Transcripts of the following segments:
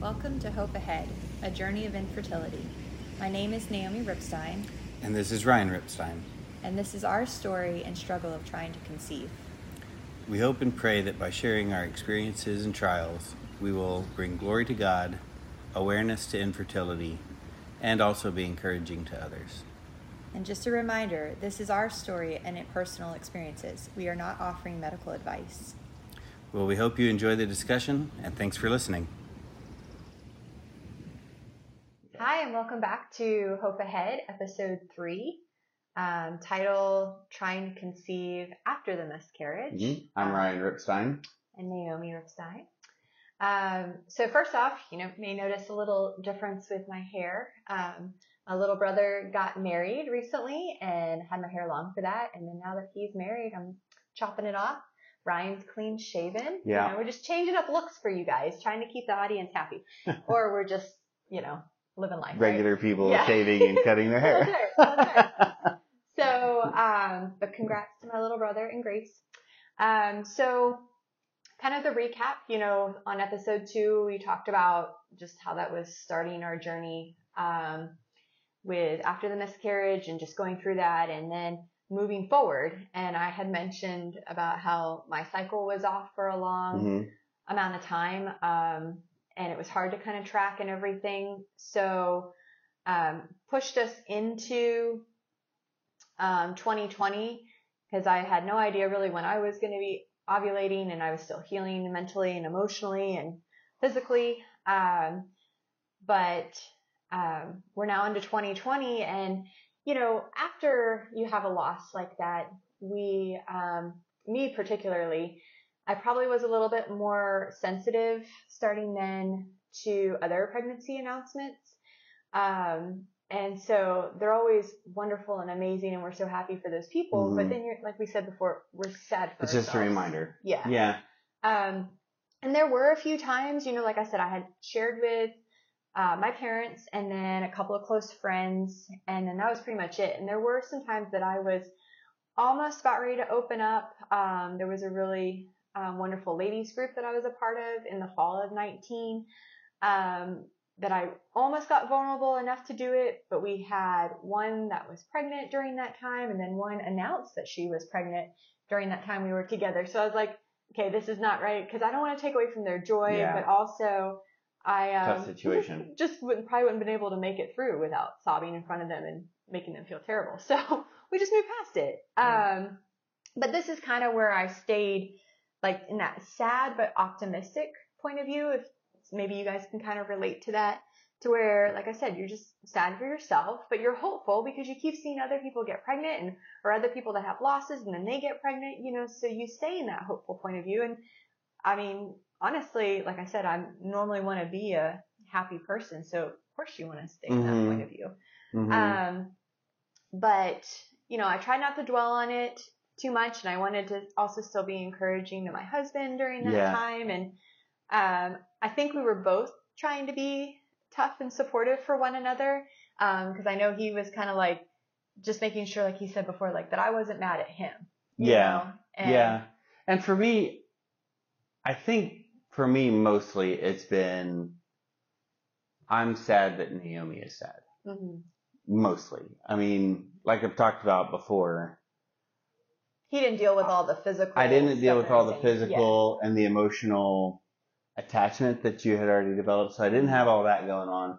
Welcome to Hope Ahead, a journey of infertility. My name is Naomi Ripstein, And this is Ryan Ripstein. and this is our story and struggle of trying to conceive. We hope and pray that by sharing our experiences and trials, we will bring glory to God, awareness to infertility, and also be encouraging to others. And just a reminder this is our story and it personal experiences. We are not offering medical advice. Well, we hope you enjoy the discussion, and thanks for listening. Hi, and welcome back to Hope Ahead, episode three. Um, title Trying to Conceive After the Miscarriage. I'm Ryan Ripstein. and Naomi Ripstein. Um, so first off, you know, may notice a little difference with my hair. Um, my little brother got married recently and had my hair long for that. And then now that he's married, I'm chopping it off. Ryan's clean shaven. Yeah. You know, we're just changing up looks for you guys, trying to keep the audience happy. or we're just, you know, living life. right? Regular people Yeah. shaving and cutting their That's hair. right, that's right. So, um, but congrats to my little brother and Grace. Um, so kind of the recap, you know, on episode two, we talked about just how that was starting our journey, um, with after the miscarriage and just going through that and then moving forward. And I had mentioned about how my cycle was off for a long Mhm. amount of time. Um, and it was hard to kind of track and everything. So, um, pushed us into, um, 2020 because I had no idea really when I was going to be ovulating and I was still healing mentally and emotionally and physically. Um, but, um, we're now into 2020 and, you know, after you have a loss like that, we, um, me particularly, I probably was a little bit more sensitive starting then to other pregnancy announcements. Um, and so they're always wonderful and amazing, and we're so happy for those people. But Mhm. then you're, like we said before, we're sad for It's just a reminder. Yeah. Yeah. Um, and there were a few times, you know, like I said, I had shared with uh, my parents and then a couple of close friends, and then that was pretty much it. And there were some times that I was almost about ready to open up. Um, there was a really um, wonderful ladies group that I was a part of in the fall of 19 um, that I almost got vulnerable enough to do it, but we had one that was pregnant during that time, and then one announced that she was pregnant during that time we were together. So I was like, okay, this is not right because I don't want to take away from their joy, Yeah. but also I um, Tough situation. just wouldn't, probably wouldn't have been able to make it through without sobbing in front of them and making them feel terrible. So we just moved past it. Um, but this is kind of where I stayed, like in that sad but optimistic point of view. If maybe you guys can kind of relate to that, to where, like I said, you're just sad for yourself, but you're hopeful because you keep seeing other people get pregnant and or other people that have losses and then they get pregnant, you know. So you stay in that hopeful point of view. And I mean, honestly, like I said, I normally want to be a happy person, so of course you want to stay in that Mhm. point of view. Mhm. Um, but you know, I try not to dwell on it too much, and I wanted to also still be encouraging to my husband during that Yeah. time. And um, I think we were both trying to be tough and supportive for one another, because I know he was kind of like just making sure, like he said before, like that I wasn't mad at him. you Yeah. know? And, yeah. And for me, I think for me mostly it's been I'm sad that Naomi is sad. mhm. Mostly. I mean, like I've talked about before, He didn't deal with all the physical. I didn't deal with all the physical and the emotional attachment that you had already developed. So I didn't have all that going on.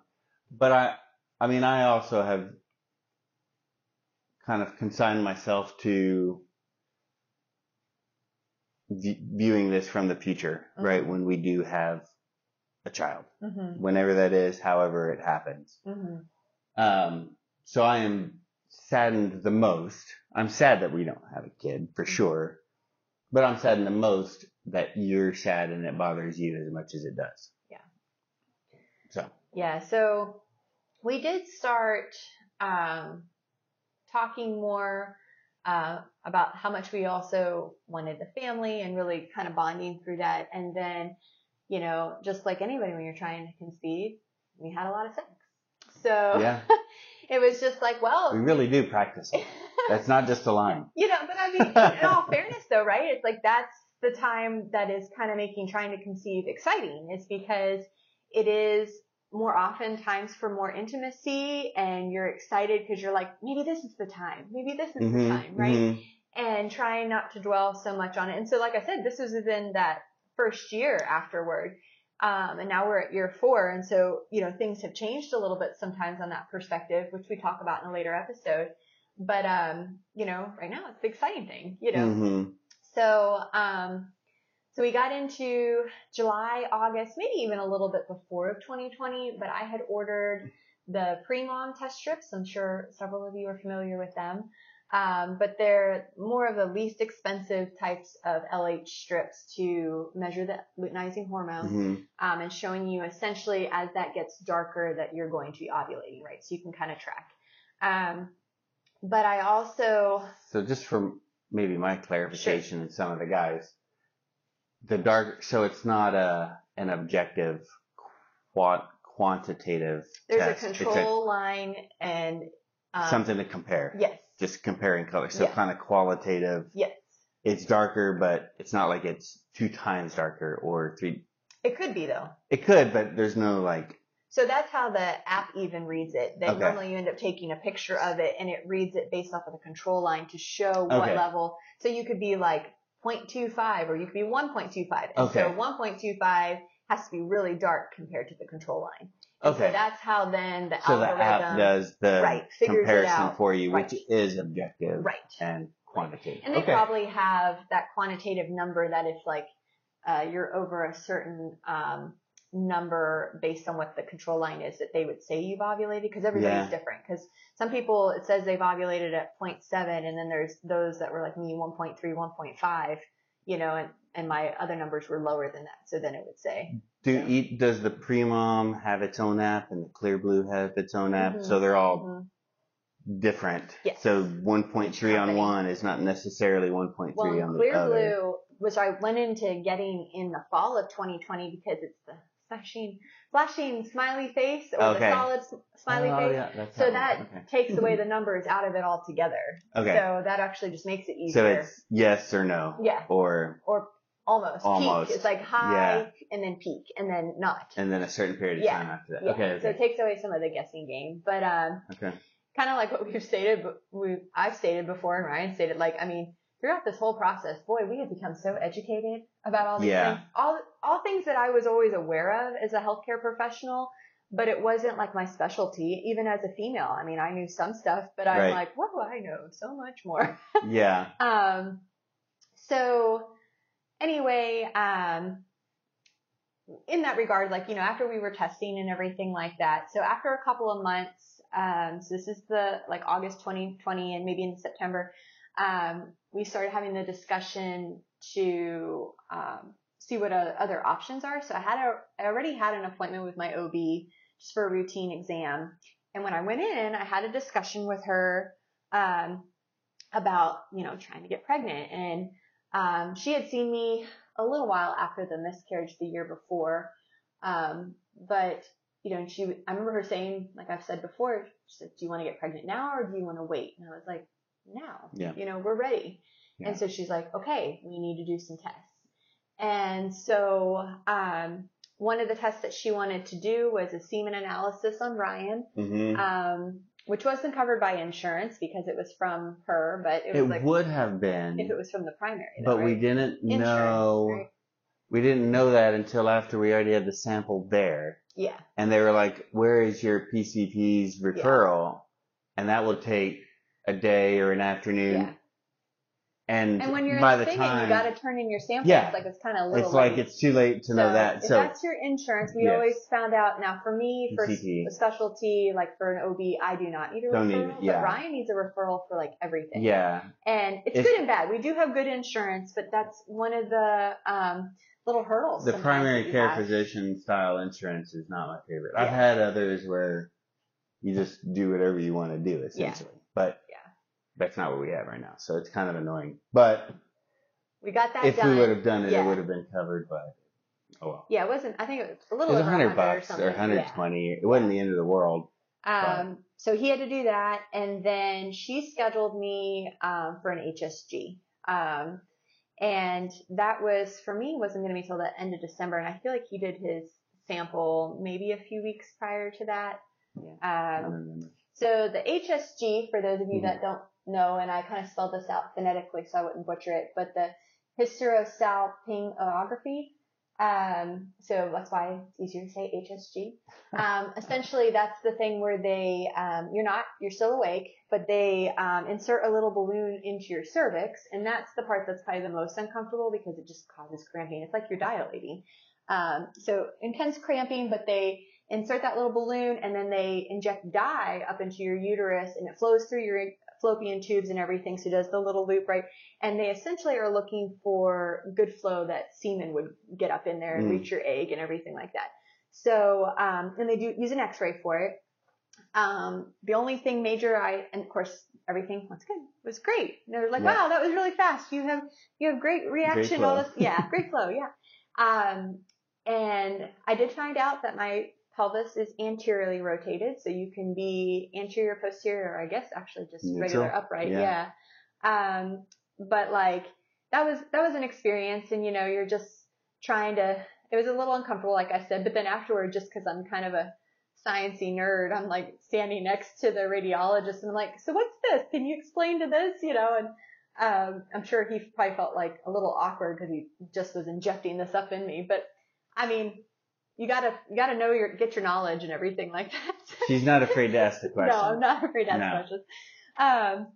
But I, I mean, I also have kind of consigned myself to v- viewing this from the future, right? Mhm. When we do have a child. Mhm. whenever that is, however it happens. Mhm. Um, so I am saddened the most. I'm sad that we don't have a kid for sure, but I'm saddened the most that you're sad and it bothers you as much as it does. Yeah. So Yeah, so we did start um, talking more uh, about how much we also wanted the family and really kind of bonding through that. And then, you know, just like anybody when you're trying to conceive, we had a lot of sex. So yeah, it was just like, well, we really do practice. it. That's not just a line. you know, but I mean, in all fairness though, right? It's like that's the time that is kind of making trying to conceive exciting is because it is more often times for more intimacy and you're excited because you're like, maybe this is the time. Maybe this is Mhm, the time, right? mhm. And trying not to dwell so much on it. And so, like I said, this was within that first year afterward. Um, and now we're at year four. And so, you know, things have changed a little bit sometimes on that perspective, which we talk about in a later episode. But, um, you know, right now it's the exciting thing, you know. Mhm. So, um, so we got into July, August, maybe even a little bit before of 2020, but I had ordered the Premom test strips. I'm sure several of you are familiar with them. Um, but they're more of the least expensive types of LH strips to measure the luteinizing hormone Mhm. um, and showing you essentially as that gets darker that you're going to be ovulating, right? So you can kind of track. Um, but I also, So just for maybe my clarification and some of the guys, the dark, so it's not a, an objective quant, quantitative there's test. a control line and um, something to compare. Yes. Just comparing colors. So Yeah. kind of qualitative. Yes. It's darker, but it's not like it's two times darker or three. It could be though. It could, but there's no like, So that's how the app even reads it. Then Okay. normally you end up taking a picture of it and it reads it based off of the control line to show what Okay. level. So you could be like 0.25 or you could be 1.25. And Okay. so 1.25 has to be really dark compared to the control line. And okay. So that's how then the So the algorithm. app does the Right, comparison for you, which Right. is objective Right. and quantitative. And they okay. probably have that quantitative number that if like uh, you're over a certain um, number based on what the control line is that they would say you've ovulated because everybody's Yeah. different. Because some people it says they've ovulated at 0.7 and then there's those that were like me 1.3, 1.5, you know, and, and my other numbers were lower than that. So then it would say. Do Yeah. eat does the Premom have its own app and the Clearblue have its own app? Mhm. So they're all mhm. different. Yes. So 1.3 on company. one is not necessarily 1.3 Well, on the Clear other. Blue, which I went into getting in the fall of 2020 because it's the flashing, flashing smiley face or Okay. the solid s- smiley oh, face. Yeah, that's So that okay. takes away the numbers out of it altogether. Okay. So that actually just makes it easier. So easier. it's yes or no. yeah, Or or almost. Almost. Peak. It's like high and then peak and then not. and then a certain period of Yeah. time after that. Yeah. Okay. So it takes away some of the guessing game. But um, okay. kind of like what we've stated, we I've stated before, and Ryan stated, like I mean, throughout this whole process, boy, we have become so educated about all these Yeah. things, all all things that I was always aware of as a healthcare professional, but it wasn't like my specialty, even as a female. I mean, I knew some stuff, but I'm Right. like, whoa, I know so much more. Yeah. um, so anyway, um, in that regard, like, you know, after we were testing and everything like that, so after a couple of months, um, so this is the, like August 2020 and maybe in September, um, we started having the discussion to, um, see what uh, other options are. So I had a, I already had an appointment with my OB just for a routine exam. And when I went in, I had a discussion with her, um, about, you know, trying to get pregnant. And, um, she had seen me a little while after the miscarriage the year before. Um, but, you know, she, I remember her saying, like I've said before, she said, do you want to get pregnant now or do you want to wait? And I was like, now, Yeah. you know, we're ready. Yeah. And so she's like, okay, we need to do some tests. And so, um, one of the tests that she wanted to do was a semen analysis on Ryan, hmm um, which wasn't covered by insurance because it was from her, but it It was like would have been, if it was from the primary. though, but we didn't Insurance, know. right? We didn't know that until after we already had the sample there. Yeah. and they were like, "Where is your PCP's referral?" And that will take a day or an afternoon. Yeah. And, And when you're by in the Spain, time, you got to turn in your samples. Yeah. Like it's kind of a little. it's like it's too late to know So that. If So that's your insurance, we Yes. always found out. Now, for me, for a specialty like for an OB, I do not need a Don't referral. it, yeah. But Ryan needs a referral for like everything. yeah, And it's If- good and bad. We do have good insurance, but that's one of the um, little hurdles. the primary care have. physician style insurance is not my favorite. I've had others where you just do whatever you want to do essentially, Yeah. That's not what we have right now. So it's kind of annoying. But We got that if done. we would have done it, Yeah. it would have been covered by. Oh well. Yeah, it wasn't. I think it was a little. It was over a hundred 100 or bucks or Yeah. 120. It wasn't the end of the world. Um, so he had to do that, and then she scheduled me um, for an HSG. Um, and that was for me wasn't going to be till the end of December, and I feel like he did his sample maybe a few weeks prior to that. Yeah. Um, so the HSG, for those of you that don't know, and I kind of spelled this out phonetically so I wouldn't butcher it, but the hysterosalpingography. Um, so that's why it's easier to say HSG. Um, essentially, that's the thing where they, um, you're not, you're still awake, but they um, insert a little balloon into your cervix, and that's the part that's probably the most uncomfortable because it just causes cramping. It's like you're dilating. Um, so intense cramping, but they insert that little balloon and then they inject dye up into your uterus and it flows through your fallopian tubes and everything. So it does the little loop, right? And they essentially are looking for good flow that semen would get up in there and Mm. reach your egg and everything like that. So, um, and they do use an x-ray for it. Um, the only thing major I, and of course everything was good, It was great. And they were like, Yeah. wow, that was really fast. You have, you have great reaction, all flow. this. Yeah, great flow. Yeah. Um, and I did find out that my pelvis is anteriorly rotated, so you can be anterior, posterior, or I guess actually just Neutral. regular upright. Yeah. Yeah. Um, but like that was that was an experience, and you know you're just trying to. It was a little uncomfortable, like I said, but then afterward, just because I'm kind of a sciencey nerd, I'm like standing next to the radiologist, and I'm like, "So what's this? Can you explain to this?" You know, and um, I'm sure he probably felt like a little awkward because he just was injecting this up in me. But I mean, you gotta you gotta know your get your knowledge and everything like that. She's not afraid to ask the question. no, I'm not afraid to ask No. questions. Um,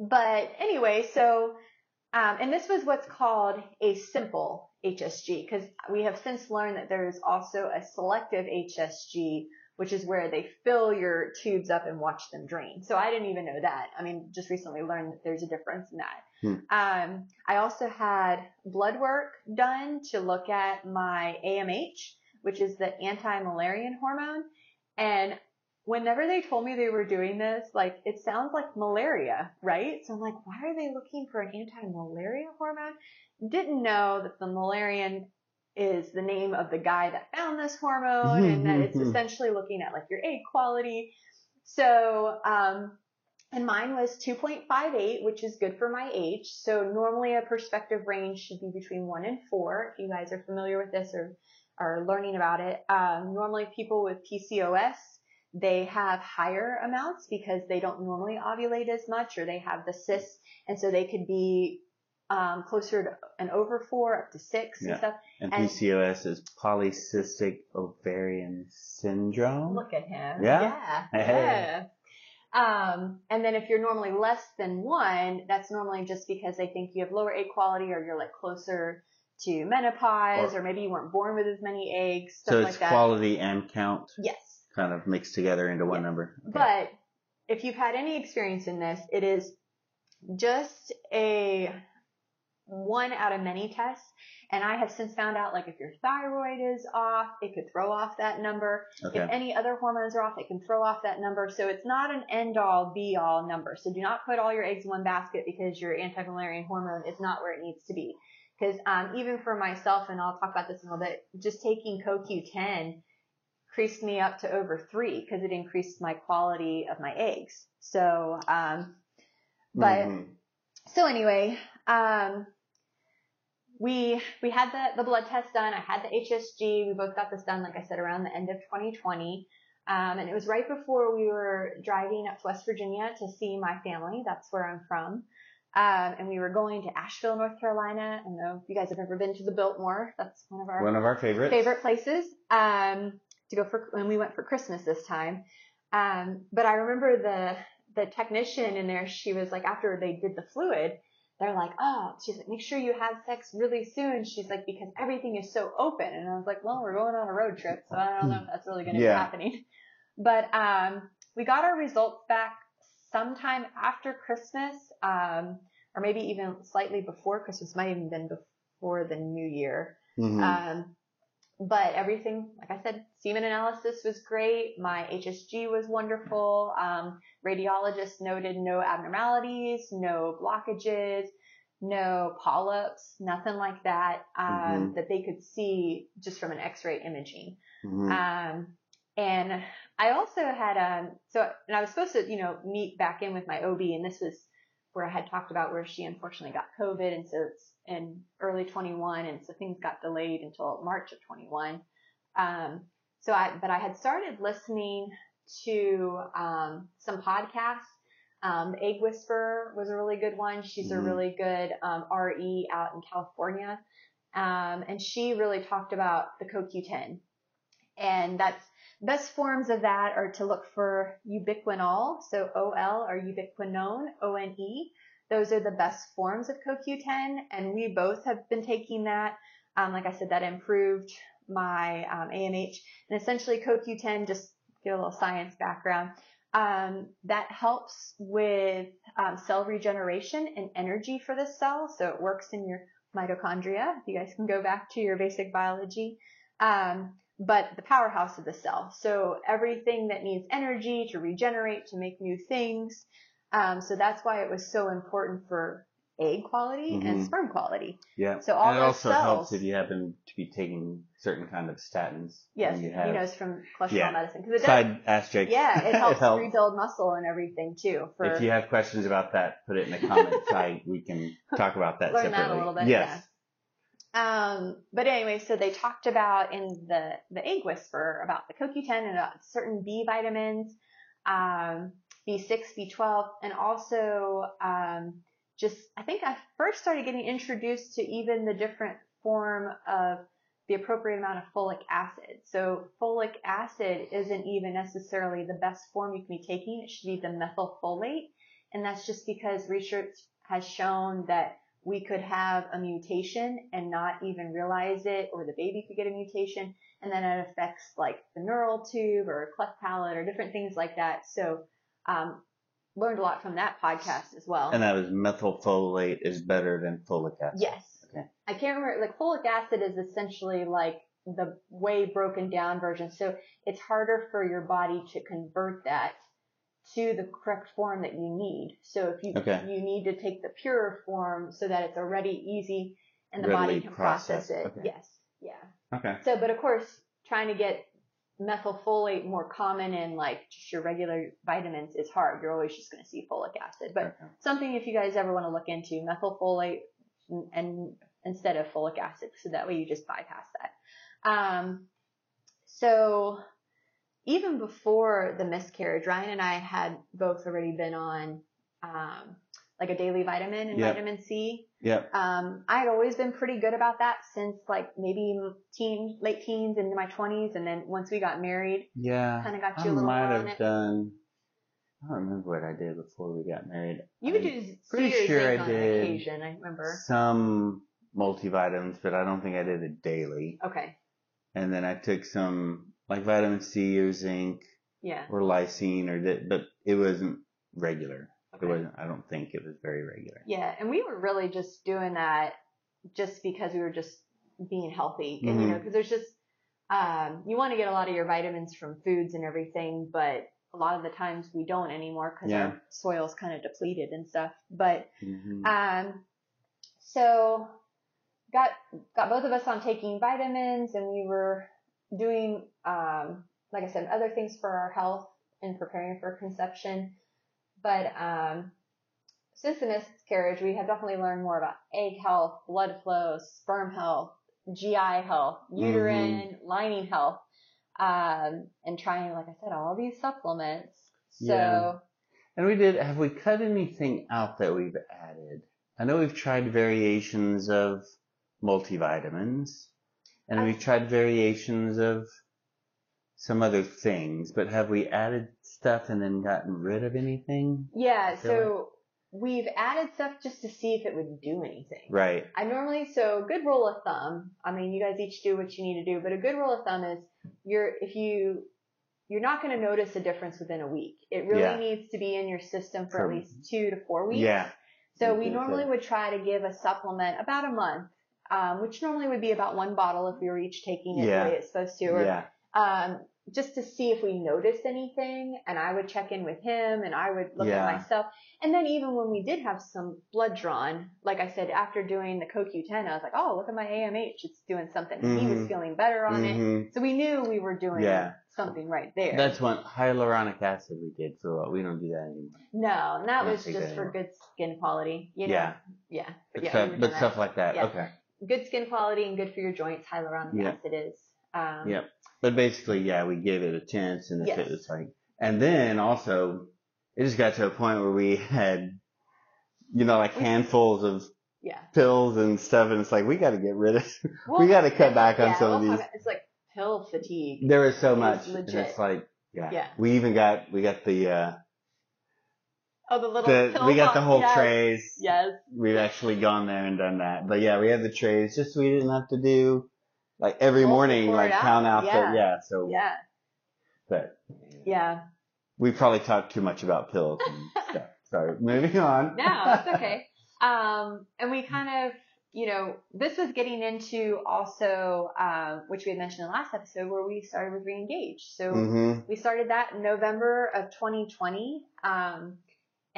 but anyway, so um, and this was what's called a simple HSG because we have since learned that there is also a selective HSG, which is where they fill your tubes up and watch them drain. So I didn't even know that. I mean, just recently learned that there's a difference in that. Um, I also had blood work done to look at my AMH, which is the anti-Müllerian hormone. And whenever they told me they were doing this, like it sounds like malaria, right? So I'm like, why are they looking for an anti-malaria hormone? Didn't know that the Müllerian is the name of the guy that found this hormone and that it's essentially looking at like your egg quality. So, um, and mine was 2.58, which is good for my age. So normally a perspective range should be between one and four. If you guys are familiar with this or are learning about it, um, normally people with PCOS, they have higher amounts because they don't normally ovulate as much or they have the cysts. And so they could be, um, closer to an over four up to six Yeah. and stuff. And And- PCOS is polycystic ovarian syndrome. Look at him. Yeah? Yeah. Hey. yeah. Um, and then if you're normally less than one, that's normally just because they think you have lower egg quality or you're like closer to menopause or, Or- maybe you weren't born with as many eggs, stuff so like it's that. quality and count Yes. kind of mixed together into one Yeah. number. Okay. But if you've had any experience in this, it is just a one out of many tests. And I have since found out like if your thyroid is off, it could throw off that number. okay. If any other hormones are off, it can throw off that number. So it's not an end all be all number. So do not put all your eggs in one basket because your anti-Müllerian hormone is not where it needs to be. Because um, even for myself, and I'll talk about this in a little bit, just taking CoQ10 increased me up to over three because it increased my quality of my eggs. So, um, but Mhm. so anyway, um, we we had the the blood test done. I had the HSG. We both got this done, like I said, around the end of 2020. Um, and it was right before we were driving up to West Virginia to see my family. That's where I'm from. Um, and we were going to Asheville, North Carolina. I don't know if you guys have ever been to the Biltmore. That's one of our one of our favorites. favorite places um, to go for when we went for Christmas this time. Um, but I remember the the technician in there. She was like, after they did the fluid, they're like, oh, she's like, make sure you have sex really soon. She's like, because everything is so open. And I was like, well, we're going on a road trip, so I don't know if that's really going to Yeah. be happening. But um, we got our results back sometime after Christmas, um, or maybe even slightly before Christmas. Might even been before the New Year. Mhm. Um, but everything, like I said, semen analysis was great. My HSG was wonderful. Um, radiologist noted no abnormalities, no blockages, no polyps, nothing like that, um, Mhm. that they could see just from an x-ray imaging. Mhm. Um, and I also had, um, so, and I was supposed to, you know, meet back in with my OB, and this was where I had talked about where she unfortunately got COVID, and so it's in early 21, and so things got delayed until March of 21. Um, so I, but I had started listening to um, some podcasts. Um, the Egg Whisperer was a really good one. She's a Mhm. really good um, RE out in California, um, and she really talked about the CoQ10. And that's best forms of that are to look for ubiquinol, so OL or ubiquinone, O-N-E. Those are the best forms of CoQ10, and we both have been taking that. Um, like I said, that improved my um, AMH. And essentially, CoQ10, just give a little science background, um, that helps with um, cell regeneration and energy for the cell. So it works in your mitochondria. You guys can go back to your basic biology. Um, but the powerhouse of the cell. So everything that needs energy to regenerate, to make new things. Um, so that's why it was so important for egg quality and Mhm. sperm quality. Yeah. So all and it also cells- helps if you happen to be taking certain kind of statins. Yes, and you you have know, it's from cholesterol Yeah. medicine it does. side asterisks. Yeah, it helps rebuild muscle and everything too. For If you have questions about that, put it in the comments. I we can talk about that Learn separately. that a little bit, Yes. Um, but anyway, so they talked about in the, the egg whisperer about the CoQ10 and about certain B vitamins, um, B6, B12, and also, um, just, I think I first started getting introduced to even the different form of the appropriate amount of folic acid. So folic acid isn't even necessarily the best form you can be taking. It should be the methylfolate. And that's just because research has shown that we could have a mutation and not even realize it, or the baby could get a mutation, and then it affects like the neural tube or cleft palate or different things like that. So, um, learned a lot from that podcast as well. And that was methylfolate is better than folic acid. Yes. Okay. I can't remember, like folic acid is essentially like the way broken down version. So it's harder for your body to convert that to the correct form that you need. So if you, Okay. you need to take the pure form so that it's already easy and the Readily body can process, processed. it. Okay. Yes. Yeah. Okay. So, but of course, trying to get methylfolate more common in like just your regular vitamins is hard. You're always just going to see folic acid, but Okay. something if you guys ever want to look into methylfolate and, and instead of folic acid, so that way you just bypass that. Um, so even before the miscarriage, Ryan and I had both already been on um, like a daily vitamin and Yep. vitamin C. Yeah. Um, I had always been pretty good about that since like maybe teen, late teens into my 20s, and then once we got married, Yeah. kind of got you a little might more have done. I don't remember what I did before we got married. You would I- do pretty sure I did. occasion, I remember. some multivitamins, but I don't think I did it daily. Okay, And then I took some like vitamin C or zinc yeah. or lysine or that, but it wasn't regular. Okay. It wasn't. I don't think it was very regular. Yeah, and we were really just doing that just because we were just being healthy, and you know, Mhm. because there's just um, you want to get a lot of your vitamins from foods and everything, but a lot of the times we don't anymore because Yeah. our soil's kind of depleted and stuff. But hmm um, so got got both of us on taking vitamins, and we were doing, um, like I said, other things for our health and preparing for conception. But um, since the miscarriage, we have definitely learned more about egg health, blood flow, sperm health, GI health, uterine lining health, um, and trying, like I said, all these supplements. So Yeah. And we did. Have we cut anything out that we've added? I know we've tried variations of multivitamins, and we've tried variations of some other things. But have we added stuff and then gotten rid of anything? yeah, so we've added stuff just to see if it would do anything. Right. I normally, so good rule of thumb, I mean, you guys each do what you need to do, but a good rule of thumb is you're, if you, you're not going to notice a difference within a week. It really Yeah. needs to be in your system for For- at least two to four weeks. Yeah. So we normally would try to give a supplement about a month, um, which normally would be about one bottle if we were each taking it Yeah. the way it's supposed to, or, Yeah. um, just to see if we noticed anything. And I would check in with him and I would look Yeah. at myself. And then even when we did have some blood drawn, like I said, after doing the CoQ10, I was like, oh, look at my AMH. It's doing something. And He was Mhm. feeling better on it. Mhm. So we knew we were doing Yeah. something right there. That's one hyaluronic acid we did for a while. We don't do that anymore. no, and that I was just that for anymore. good skin quality. You know? Yeah. Yeah. But, yeah, stuff, but stuff like that. Yeah. Okay. Good skin quality and good for your joints. Hyaluronic Yeah. acid is. Um, Yep. But basically, yeah, we gave it a chance, and Yes. it was like, and then also, it just got to a point where we had, you know, like handfuls of Yeah. pills and stuff, and it's like we got to get rid of. Well, we got to cut back on yeah, some of we'll these. It's like pill fatigue. There was so much, and it's like, yeah. Yeah. We even got we got the uh Oh, the little the we got the whole yes. trays. Yes. We've actually gone there and done that. But yeah, we had the trays just so we didn't have to do like every Multiple morning, like out. count out Yeah. the yeah. So, Yeah. but Yeah. we probably talked too much about pills and stuff. Sorry, moving on. No, it's okay. Um, and we kind of, you know, this was getting into also, um, which we had mentioned in the last episode, where we started with Reengage. So hmm we started that in November of 2020. Um,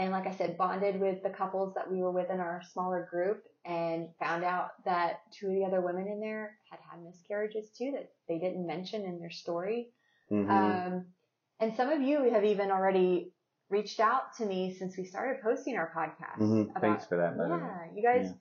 and like I said, bonded with the couples that we were with in our smaller group and found out that two of the other women in there had had miscarriages too that they didn't mention in their story. hmm Um, and some of you have even already reached out to me since we started posting our podcast. hmm about- Thanks for that. yeah, you guys, Yeah.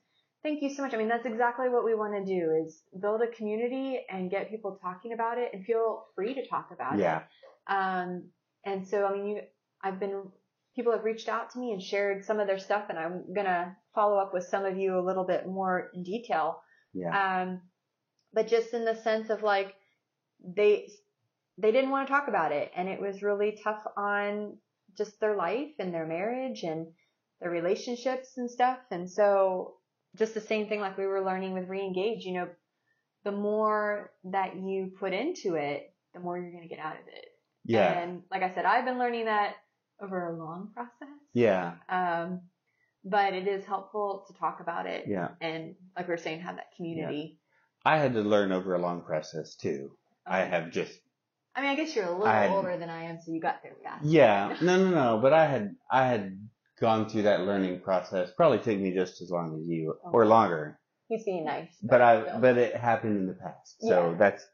thank you so much. I mean, that's exactly what we want to do is build a community and get people talking about it and feel free to talk about it. Yeah. Um, and so, I mean, you, I've been, people have reached out to me and shared some of their stuff and I'm going to follow up with some of you a little bit more in detail. Yeah. Um, but just in the sense of like, they, they didn't want to talk about it and it was really tough on just their life and their marriage and their relationships and stuff. And so just the same thing like we were learning with reengage, you know, the more that you put into it, the more you're going to get out of it. Yeah. And like I said, I've been learning that over a long process. Yeah. Um, but it is helpful to talk about it Yeah. and like we are saying, have that community. I had to learn over a long process too. I Um, have just I mean, I guess you're a little had- older than I am, so you got there fast. Yeah, no, no, no. But I had I had gone through that learning process. Probably took me just as long as you, or Okay. longer. He's being nice. But I, still. but it happened in the past. So Yeah. that's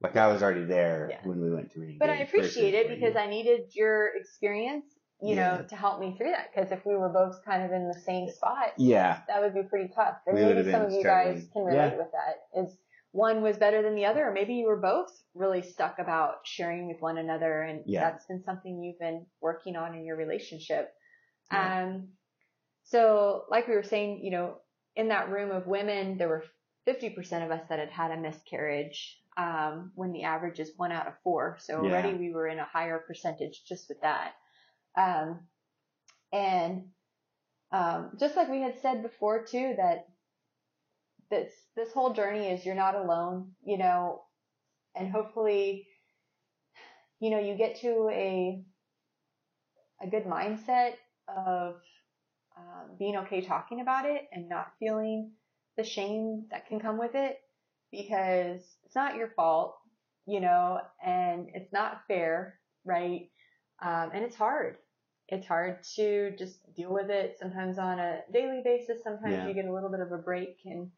like I was already there Yeah. when we went to read. But I appreciate it because I needed your experience, you Yeah. know, to help me through that. Because if we were both kind of in the same spot, yeah, that would be pretty tough. And We maybe some of you guys can relate Yeah. with that. Is one was better than the other, or maybe you were both really stuck about sharing with one another, and that's been something you've been working on in your relationship. Um, so like we were saying, you know, in that room of women, there were 50% of us that had had a miscarriage, um, when the average is one out of four. So Yeah. already we were in a higher percentage just with that. Um, and, um, just like we had said before too, that this, this whole journey is you're not alone, you know, and hopefully, you know, you get to a, a good mindset of um, being okay talking about it and not feeling the shame that can come with it because it's not your fault, you know, and it's not fair, right? Um, and it's hard. It's hard to just deal with it sometimes on a daily basis. Sometimes Yeah. you get a little bit of a break and,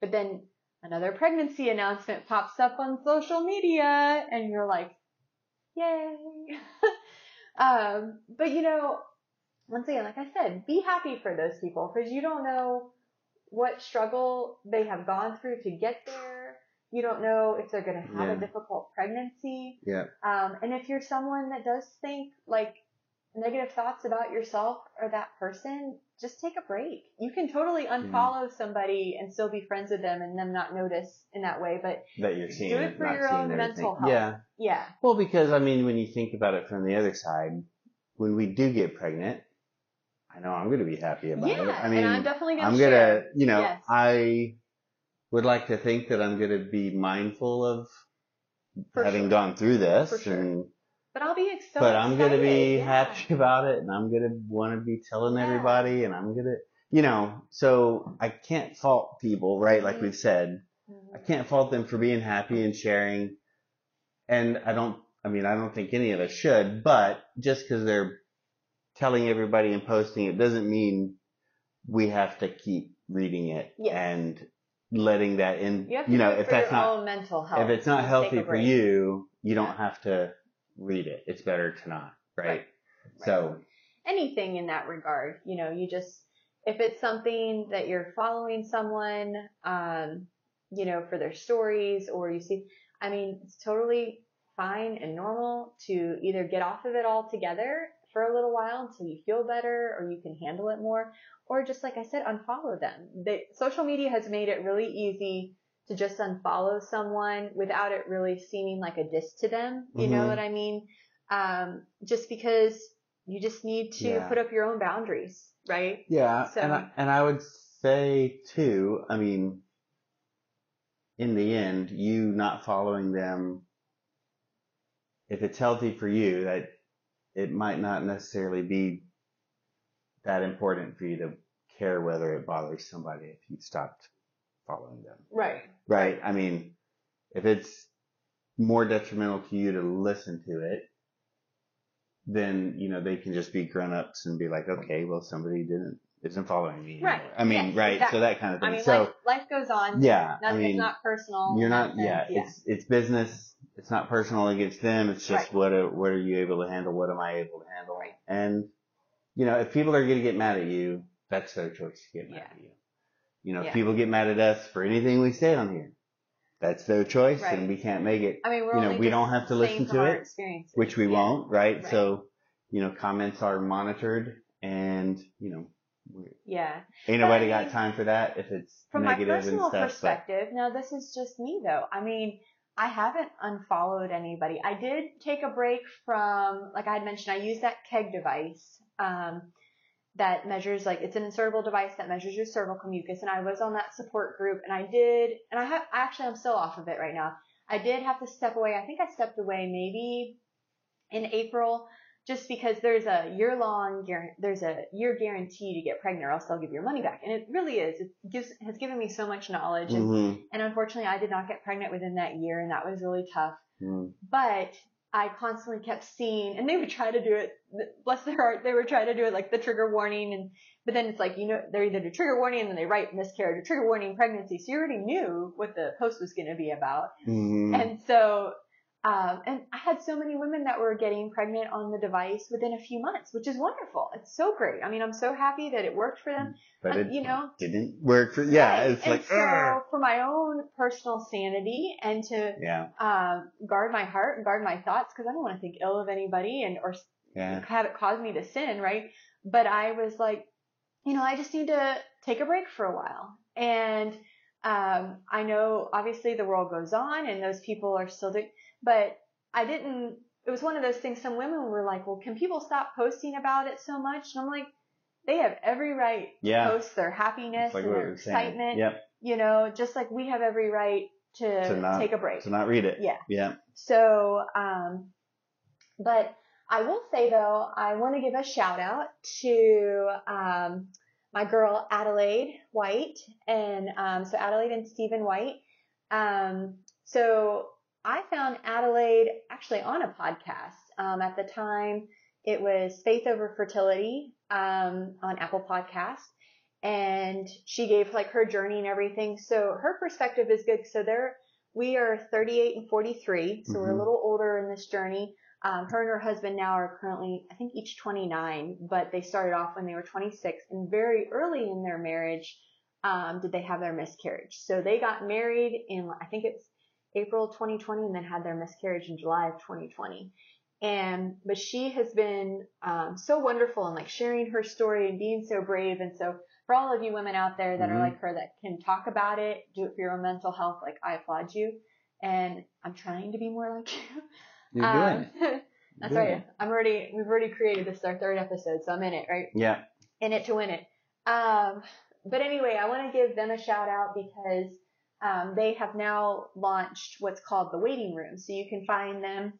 but then another pregnancy announcement pops up on social media and you're like, yay. um, but you know, once again, like I said, be happy for those people because you don't know what struggle they have gone through to get there. You don't know if they're going to have Yeah. a difficult pregnancy. yeah, Um, and if you're someone that does think like negative thoughts about yourself or that person, just take a break. You can totally unfollow somebody and still be friends with them and them not notice in that way. But that you're seeing Do it for not your seeing own mental health. Yeah, yeah, well, because I mean, when you think about it from the other side, when we do get pregnant, I know I'm going to be happy about yeah. it. I mean, and I'm definitely going I'm to gonna, you know, Yes. I would like to think that I'm gonna be mindful of For having sure. gone through this, sure. and But I'll be so but I'm gonna be yeah. happy about it, and I'm gonna want to be telling Yeah. everybody, and I'm gonna, you know, so I can't fault people, right? Like Mhm. we've said, I Mhm. can't fault them for being happy and sharing, and I don't. I mean, I don't think any of us should, but just because they're telling everybody and posting it doesn't mean we have to keep reading it Yes. and letting that in. You You know, if that's not mental health. if it's not healthy for you, you don't have to read it. It's better to not, right? Right. So anything in that regard. You know, you just if it's something that you're following someone, um, you know, for their stories or you see, I mean, it's totally fine and normal to either get off of it altogether for a little while until you feel better or you can handle it more, or just like I said, unfollow them. The, social media has made it really easy to just unfollow someone without it really seeming like a diss to them. You know Mhm. what I mean? Um, just because you just need to Yeah. put up your own boundaries, right? Yeah, So- and I, and I would say too. I mean, in the end, you not following them, if it's healthy for you, that it might not necessarily be that important for you to care whether it bothers somebody if you stopped following them. Right. Right. I mean, if it's more detrimental to you to listen to it, then, you know, they can just be grown ups and be like, okay, well, somebody didn't, isn't following me. Right. Anymore. I mean, Yes, right. exactly. So that kind of thing. I mean, so, life, life goes on. yeah, I Nothing, mean, not personal. you're not, nothing. yeah, it's, it's business. It's not personal against them. It's just Right. what, are, what are you able to handle? What am I able to handle? Right. And, you know, if people are going to get mad at you, that's their choice to get mad Yeah. at you. You know, Yeah. if people get mad at us for anything we say on here, that's their choice Right. and we can't make it, I mean, we're you know, only we don't have to listen to it, which we Yeah. won't, right? So, you know, comments are monitored and, you know, we, Yeah. ain't But nobody got time for that if it's From my personal stuff. But, perspective, now this is just me though. I mean, I haven't unfollowed anybody. I did take a break from, like I had mentioned, I use that Kegg device, um, that measures like it's an insertable device that measures your cervical mucus and I was on that support group and I did and I have actually I'm still off of it right now. I did have to step away. I think I stepped away maybe in April just because there's a year long there's a year guarantee to get pregnant or else they'll give you your money back and it really is it gives has given me so much knowledge and, Mhm. and unfortunately I did not get pregnant within that year and that was really tough Mhm. but I constantly kept seeing, and they would try to do it, bless their heart, they would try to do it like the trigger warning, and, but then it's like, you know, they're either do trigger warning and then they write miscarriage or trigger warning pregnancy, so you already knew what the post was going to be about. Mhm. And so, um, and I had so many women that were getting pregnant on the device within a few months, which is wonderful. It's so great. I mean, I'm so happy that it worked for them. but uh, it you know, didn't work for, yeah, Right. it's and like, so "Argh." for my own personal sanity and to yeah, um, guard my heart and guard my thoughts because I don't want to think ill of anybody and or yeah. have it cause me to sin, right? But I was like, you know, I just need to take a break for a while. And um, I know obviously the world goes on and those people are still doing, but I didn't. It was one of those things. Some women were like, "Well, can people stop posting about it so much?" And I'm like, they have every right Yeah. to post their happiness like and their we were saying. excitement. Yep. You know, just like we have every right to, To not- take a break. To not read it. Yeah. Yeah. So, um, but I will say though, I want to give a shout out to um, my girl Adelaide White, and um, so Adelaide and Stephen White. Um, so I found Adelaide actually on a podcast. Um, at the time, it was Faith Over Fertility um, on Apple Podcasts, and she gave like her journey and everything. So her perspective is good. So they're we are 38 and 43, so we're a Mhm. little older in this journey. Um, her and her husband now are currently, I think, each 29, but they started off when they were 26, and very early in their marriage um, did they have their miscarriage. So they got married in, I think it's April 2020, and then had their miscarriage in July of 2020. And but she has been um, so wonderful and like sharing her story and being so brave. And so for all of you women out there that Mhm. are like her that can talk about it, do it for your own mental health, like I applaud you. And I'm trying to be more like you. You're Um, doing it. That's Doing right. it. I'm already, we've already created this our third episode, so I'm in it, right? Yeah. in it to win it. Um, but anyway, I want to give them a shout out because um, they have now launched what's called the waiting room. So you can find them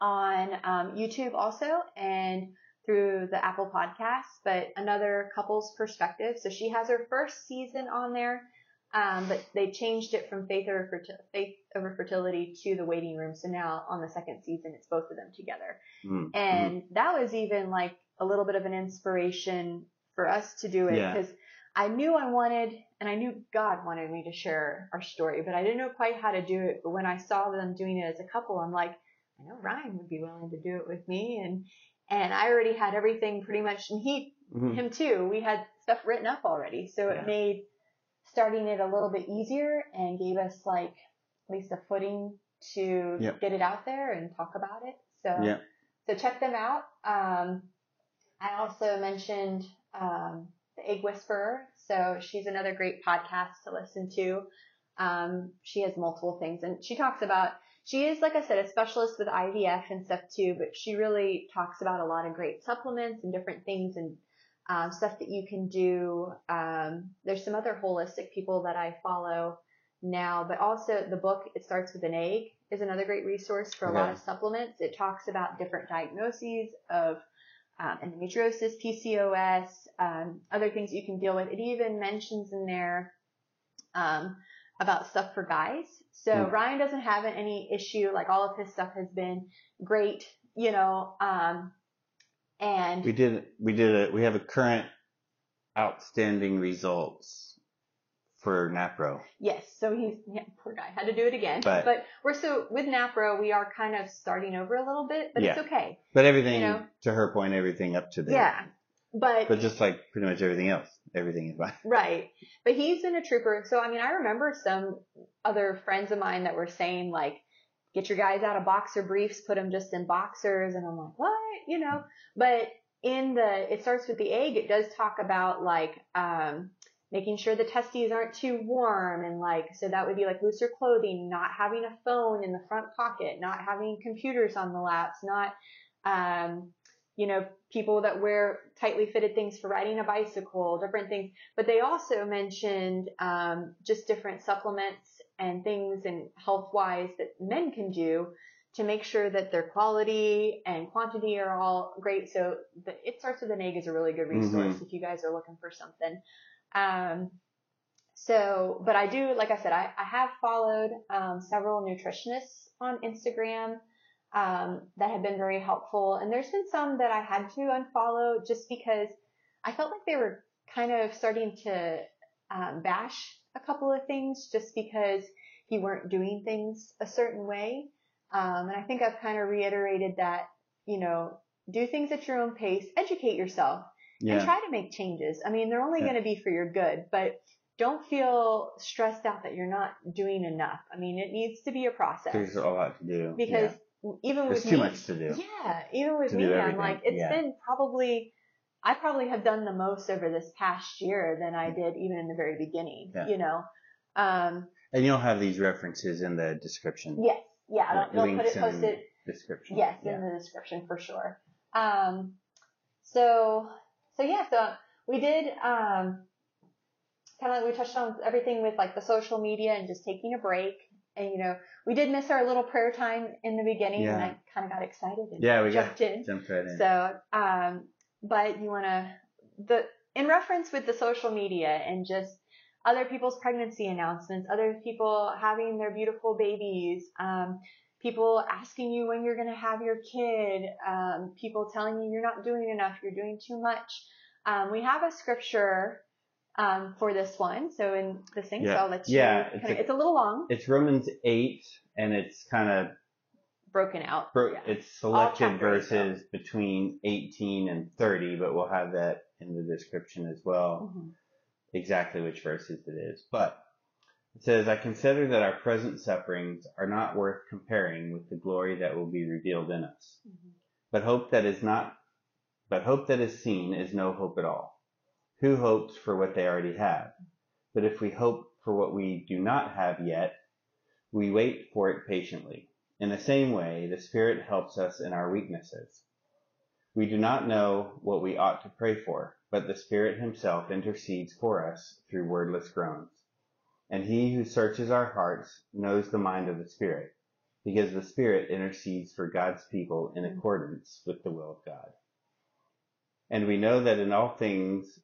on um, YouTube also and through the Apple Podcasts, but another couple's perspective. So she has her first season on there, um, but they changed it from Faith Over, Ferti- Faith Over Fertility to the waiting room. So now on the second season, it's both of them together. Mm. And that was even like a little bit of an inspiration for us to do it Yeah. because I knew I wanted, and I knew God wanted me to share our story, but I didn't know quite how to do it. But when I saw them doing it as a couple, I'm like, I know Ryan would be willing to do it with me. And, and I already had everything pretty much, and he, Mhm. him too, we had stuff written up already. So Yeah. it made starting it a little bit easier and gave us like at least a footing to Yep. get it out there and talk about it. So Yeah. so check them out. Um, I also mentioned um, the Egg Whisperer. So she's another great podcast to listen to. Um, she has multiple things, and she talks about. She is, like I said, a specialist with IVF and stuff too, but she really talks about a lot of great supplements and different things and um, stuff that you can do. Um, there's some other holistic people that I follow now, but also the book It Starts with an Egg is another great resource for a lot of supplements. It talks about different diagnoses of um, endometriosis, PCOS, um, other things you can deal with. It even mentions in there um, about stuff for guys. So Mm. Ryan doesn't have any issue. Like all of his stuff has been great, you know. Um, and We did we did it. we have a current outstanding results for NAPRO. Yes, so he's yeah, poor guy had to do it again. But- we're so with NAPRO, we are kind of starting over a little bit, but it's okay. But everything You know? to her point, everything up to there. Yeah, but, But just like pretty much everything else, everything is fine. right. But he's been a trooper. So I mean, I remember some other friends of mine that were saying like, get your guys out of boxer briefs, put them just in boxers, and I'm like, what? You know? But in the it starts with the egg. It does talk about like um making sure the testes aren't too warm and like so that would be like looser clothing, not having a phone in the front pocket, not having computers on the laps, not um you know people that wear tightly fitted things for riding a bicycle, different things. But they also mentioned um just different supplements and things and health wise that men can do to make sure that their quality and quantity are all great. So the, it starts with an egg is a really good resource if you guys are looking for something. Um, so, but I do, like I said, I, I have followed um, several nutritionists on Instagram um, that have been very helpful, and there's been some that I had to unfollow just because I felt like they were kind of starting to um, bash a couple of things just because you weren't doing things a certain way. Um, and I think I've kind of reiterated that, you know, do things at your own pace, educate yourself, and try to make changes. I mean, they're only Yeah. going to be for your good, but don't feel stressed out that you're not doing enough. I mean, it needs to be a process There's a lot to do. because yeah. Even there's with too me, much to do. yeah, even with me, I'm like, it's Yeah. been probably, I probably have done the most over this past year than I did even in the very beginning, Yeah. you know? Um, And you'll have these references in the description. yes, yeah, they'll put links it, post and it, Description. yes, Yeah. in the description for sure. Um, so, so yeah, so we did, um, kind of, like we touched on everything with like the social media and just taking a break. And, you know, we did miss our little prayer time in the beginning and I kind of got excited and Yeah, we got- jumped in. Jump right in. So, um, but you want to, the, in reference with the social media and just other people's pregnancy announcements, other people having their beautiful babies, um, people asking you when you're going to have your kid, um, people telling you you're not doing enough, you're doing too much. Um, we have a scripture, um, for this one. So in this thing, so I'll let you, Yeah, it's of, a- it's a little long, it's Romans 8, and it's kind of broken out. Bro, Yeah. It's selected eight, verses between 18 and 30, but we'll have that in the description as well, Mhm. exactly which verses it is. But it says, I consider that our present sufferings are not worth comparing with the glory that will be revealed in us. Mhm. But hope that is not, but hope that is seen is no hope at all. Who hopes for what they already have? But if we hope for what we do not have yet, we wait for it patiently. In the same way, the Spirit helps us in our weaknesses. We do not know what we ought to pray for, but the Spirit Himself intercedes for us through wordless groans. And He who searches our hearts knows the mind of the Spirit, because the Spirit intercedes for God's people in accordance with the will of God. And we know that in all things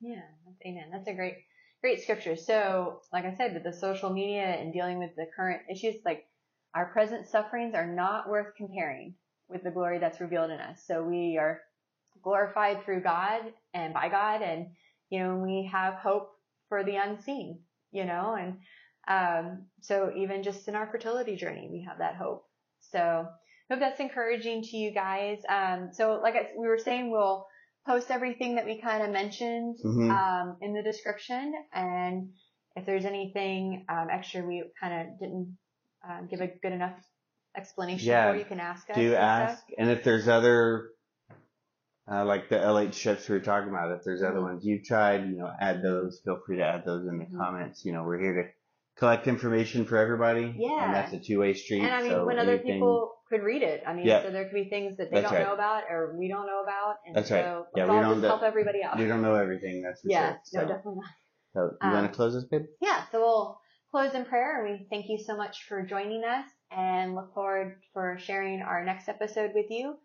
Yeah, amen. That's a great. great scriptures. So, like I said, with the social media and dealing with the current issues, like our present sufferings are not worth comparing with the glory that's revealed in us. So we are glorified through God and by God, and you know we have hope for the unseen. You know, and um, so even just in our fertility journey, we have that hope. So hope that's encouraging to you guys. Um, so like I, we were saying, we'll post everything that we kind of mentioned Mhm. um, in the description, and if there's anything um, extra we kind of didn't uh, give a good enough explanation Yeah, for, you can ask us. Do and ask, stuff. and if there's other, uh, like the LH strips we were talking about, if there's other Mhm. ones you've tried, you know, add those. Feel free to add those in the Mhm. comments. You know, we're here to collect information for everybody. Yeah. And that's a two-way street. And I mean, so when other anything- people could read it, I mean, Yeah. so there could be things that they That's don't right. know about or we don't know about, and That's so right. let's Yeah, we all don't help everybody out. We don't know everything, that's for yeah, sure. So, no, definitely not. so you want Um, to close this, babe? Yeah, so we'll close in prayer and we thank you so much for joining us and look forward for sharing our next episode with you.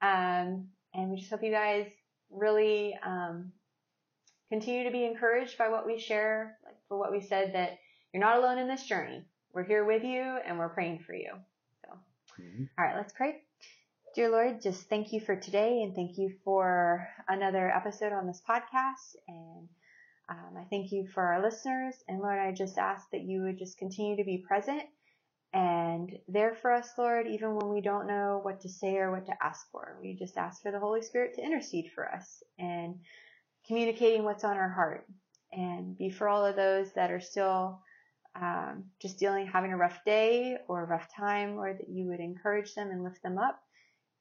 Um, and we just hope you guys really um, continue to be encouraged by what we share, like for what we said that you're not alone in this journey. We're here with you and we're praying for you. Mhm. all right, let's pray. Dear Lord, just thank you for today and thank you for another episode on this podcast. And um, I thank you for our listeners. And Lord, I just ask that you would just continue to be present and there for us, Lord, even when we don't know what to say or what to ask for. We just ask for the Holy Spirit to intercede for us and communicating what's on our heart. And be for all of those that are still um, just dealing, having a rough day or a rough time, or that you would encourage them and lift them up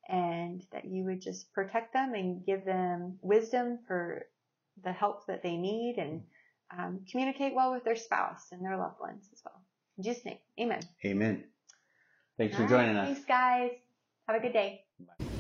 and that you would just protect them and give them wisdom for the help that they need and um, communicate well with their spouse and their loved ones as well. In Jesus' name, amen. Amen. Thanks for All right, joining us. Thanks, guys. Have a good day. Bye.